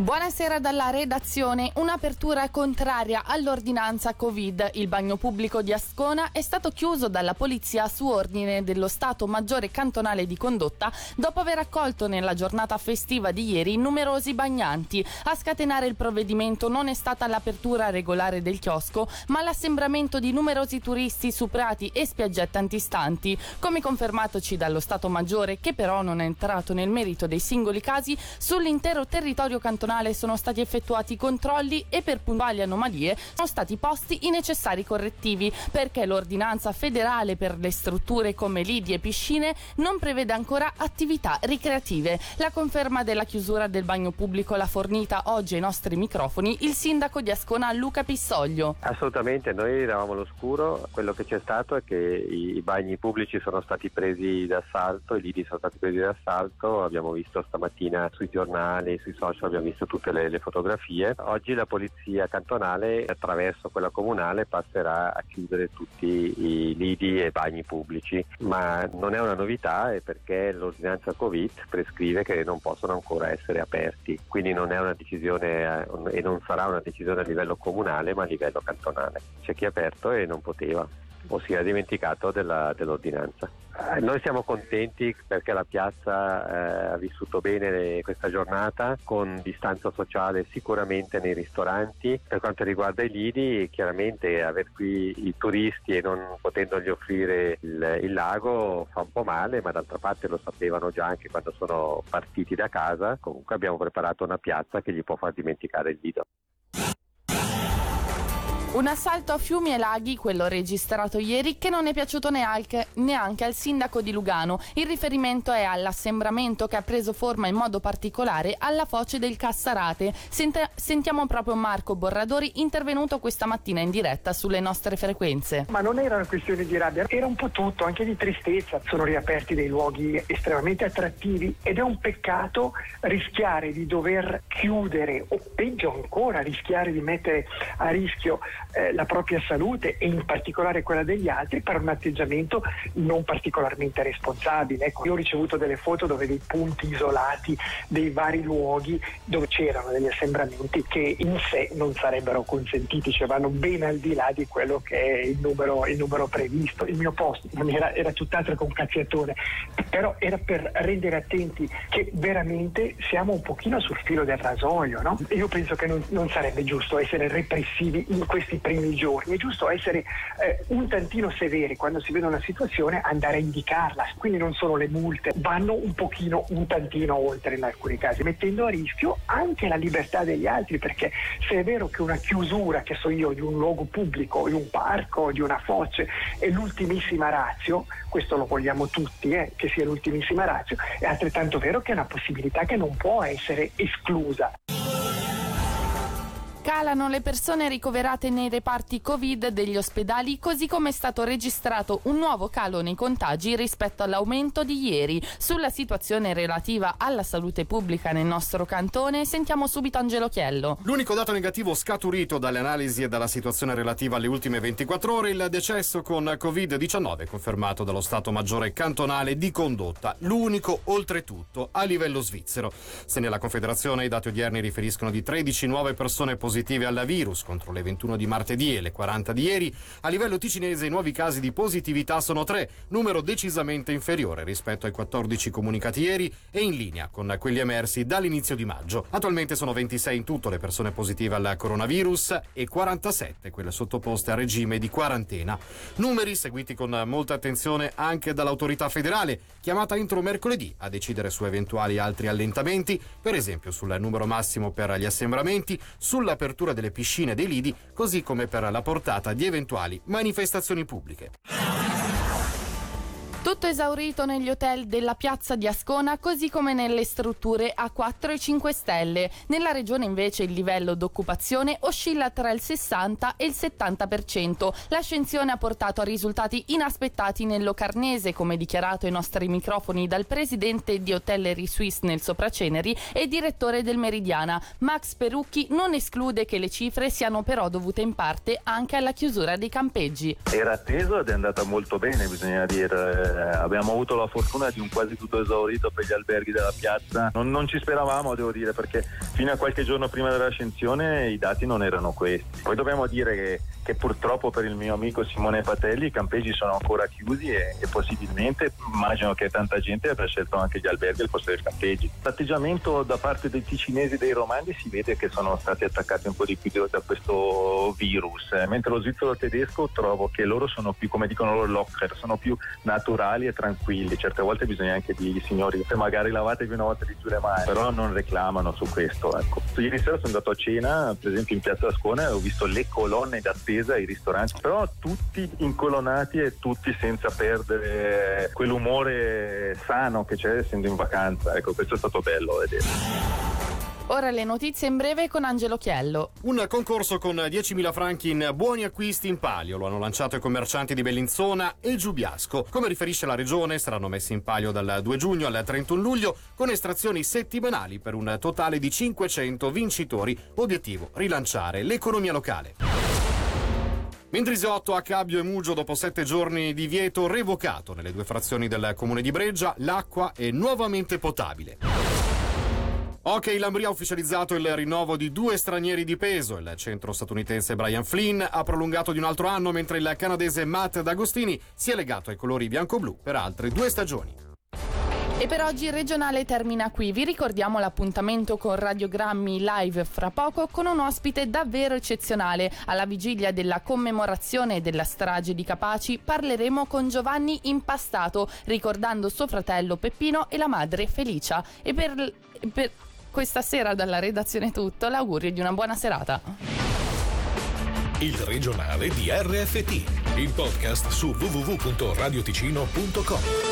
Buonasera dalla redazione. Un'apertura contraria all'ordinanza Covid. Il bagno pubblico di Ascona è stato chiuso dalla polizia su ordine dello Stato Maggiore Cantonale di Condotta dopo aver accolto nella giornata festiva di ieri numerosi bagnanti. A scatenare il provvedimento non è stata l'apertura regolare del chiosco, ma l'assembramento di numerosi turisti su prati e spiaggette antistanti. Come confermatoci dallo Stato Maggiore, che però non è entrato nel merito dei singoli casi, sull'intero territorio cantonale cantonale sono stati effettuati controlli e per puntuali anomalie sono stati posti i necessari correttivi perché l'ordinanza federale per le strutture come lidi e piscine non prevede ancora attività ricreative. La conferma della chiusura del bagno pubblico l'ha fornita oggi ai nostri microfoni il sindaco di Ascona Luca Pissoglio. Assolutamente, noi eravamo all'oscuro, quello che c'è stato è che i bagni pubblici sono stati presi d'assalto, i lidi sono stati presi d'assalto, abbiamo visto stamattina sui giornali, sui social, abbiamo visto visto tutte le, le, fotografie. Oggi la polizia cantonale attraverso quella comunale passerà a chiudere tutti i lidi e bagni pubblici, ma non è una novità perché l'ordinanza Covid prescrive che non possono ancora essere aperti, quindi non è una decisione eh, e non sarà una decisione a livello comunale ma a livello cantonale. C'è chi è aperto e non poteva o si era dimenticato della, dell'ordinanza. Eh, noi siamo contenti perché la piazza eh, ha vissuto bene questa giornata con distanza sociale sicuramente nei ristoranti. Per quanto riguarda i lidi, chiaramente aver qui i turisti e non potendogli offrire il, il lago fa un po' male, ma d'altra parte lo sapevano già anche quando sono partiti da casa. Comunque abbiamo preparato una piazza che gli può far dimenticare il lido. Un assalto a fiumi e laghi, quello registrato ieri, che non è piaciuto neanche, neanche, al sindaco di Lugano. Il riferimento è all'assembramento che ha preso forma in modo particolare alla foce del Cassarate. Sente, sentiamo proprio Marco Borradori intervenuto questa mattina in diretta sulle nostre frequenze. Ma non era una questione di rabbia, era un po' tutto, anche di tristezza. Sono riaperti dei luoghi estremamente attrattivi ed è un peccato rischiare di dover chiudere o peggio ancora rischiare di mettere a rischio eh, la propria salute e in particolare quella degli altri per un atteggiamento non particolarmente responsabile. Ecco, io ho ricevuto delle foto dove dei punti isolati dei vari luoghi dove c'erano degli assembramenti che in sé non sarebbero consentiti, cioè vanno ben al di là di quello che è il numero, il numero previsto. Il mio post era, era tutt'altro che un cazziatore, però era per rendere attenti che veramente siamo un pochino sul filo del rasoio. No? Io penso che non, non sarebbe giusto essere repressivi in questo questi primi giorni. È giusto essere eh, un tantino severi quando si vede una situazione, andare a indicarla. Quindi non solo le multe, vanno un pochino, un tantino oltre in alcuni casi, mettendo a rischio anche la libertà degli altri, perché se è vero che una chiusura, che so io, di un luogo pubblico, di un parco, di una foce, è l'ultimissima razio, questo lo vogliamo tutti, eh, che sia l'ultimissima razio, è altrettanto vero che è una possibilità che non può essere esclusa. Calano le persone ricoverate nei reparti Covid degli ospedali, così come è stato registrato un nuovo calo nei contagi rispetto all'aumento di ieri. Sulla situazione relativa alla salute pubblica nel nostro cantone, sentiamo subito Angelo Chiello. L'unico dato negativo scaturito dalle analisi e dalla situazione relativa alle ultime 24 ore, il decesso con Covid-19 confermato dallo Stato Maggiore Cantonale di Condotta. L'unico, oltretutto, a livello svizzero. Se nella Confederazione i dati odierni riferiscono di 13 nuove persone positive positive alla virus contro le 21 di martedì e le 40 di ieri, a livello ticinese i nuovi casi di positività sono 3, numero decisamente inferiore rispetto ai 14 comunicati ieri e in linea con quelli emersi dall'inizio di maggio. Attualmente sono 26 in tutto le persone positive al coronavirus e 47 quelle sottoposte a regime di quarantena. Numeri seguiti con molta attenzione anche dall'autorità federale, chiamata entro mercoledì a decidere su eventuali altri allentamenti, per esempio sul numero massimo per gli assembramenti, sulla l'apertura delle piscine dei lidi, così come per la portata di eventuali manifestazioni pubbliche. Tutto esaurito negli hotel della piazza di Ascona, così come nelle strutture a 4 e 5 stelle. Nella regione invece il livello d'occupazione oscilla tra il 60 e il 70%. L'ascensione ha portato a risultati inaspettati nel Locarnese, come dichiarato ai nostri microfoni dal presidente di Hotellerie Suisse nel Sopraceneri e direttore del Meridiana. Max Perucchi non esclude che le cifre siano però dovute in parte anche alla chiusura dei campeggi. Era atteso ed è andata molto bene, bisogna dire abbiamo avuto la fortuna di un quasi tutto esaurito per gli alberghi della piazza. Non, non, ci speravamo, devo dire, perché fino a qualche giorno prima della recensione i dati non erano questi. Poi dobbiamo dire che, che purtroppo per il mio amico Simone Patelli i campeggi sono ancora chiusi e, e possibilmente immagino che tanta gente avrà scelto anche gli alberghi al posto dei campeggi. L'atteggiamento da parte dei ticinesi e dei romani si vede che sono stati attaccati un po' di più da questo virus, mentre lo svizzero tedesco trovo che loro sono più, come dicono loro, locker, sono più naturali e tranquilli. Certe volte bisogna anche dirgli, signori, se magari lavatevi una volta di giù le mani, però non reclamano su questo. Ecco. Ieri sera sono andato a cena, per esempio in Piazza Ascona, e ho visto le colonne d'attesa ai ristoranti, però tutti incolonnati e tutti senza perdere quell'umore sano che c'è essendo in vacanza. Ecco, questo è stato bello vedere. Ora le notizie in breve con Angelo Chiello. Un concorso con 10.000 franchi in buoni acquisti in palio. Lo hanno lanciato i commercianti di Bellinzona e Giubiasco. Come riferisce la regione, saranno messi in palio dal 2 giugno al 31 luglio con estrazioni settimanali per un totale di 500 vincitori. Obiettivo: rilanciare l'economia locale. Mendrisotto a Cabbio e Mugio dopo sette giorni di vieto revocato nelle due frazioni del comune di Breggia, l'acqua è nuovamente potabile. Ok, Lambria ha ufficializzato il rinnovo di due stranieri di peso. Il centro statunitense Brian Flynn ha prolungato di un altro anno, mentre il canadese Matt D'Agostini si è legato ai colori bianco-blu per altre due stagioni. E per oggi il regionale termina qui. Vi ricordiamo l'appuntamento con Radiogrammi live fra poco con un ospite davvero eccezionale. Alla vigilia della commemorazione della strage di Capaci parleremo con Giovanni Impastato, ricordando suo fratello Peppino e la madre Felicia. E per, per questa sera dalla redazione tutto, l'augurio di una buona serata. Il regionale di RFT, il podcast su www.radioticino.com.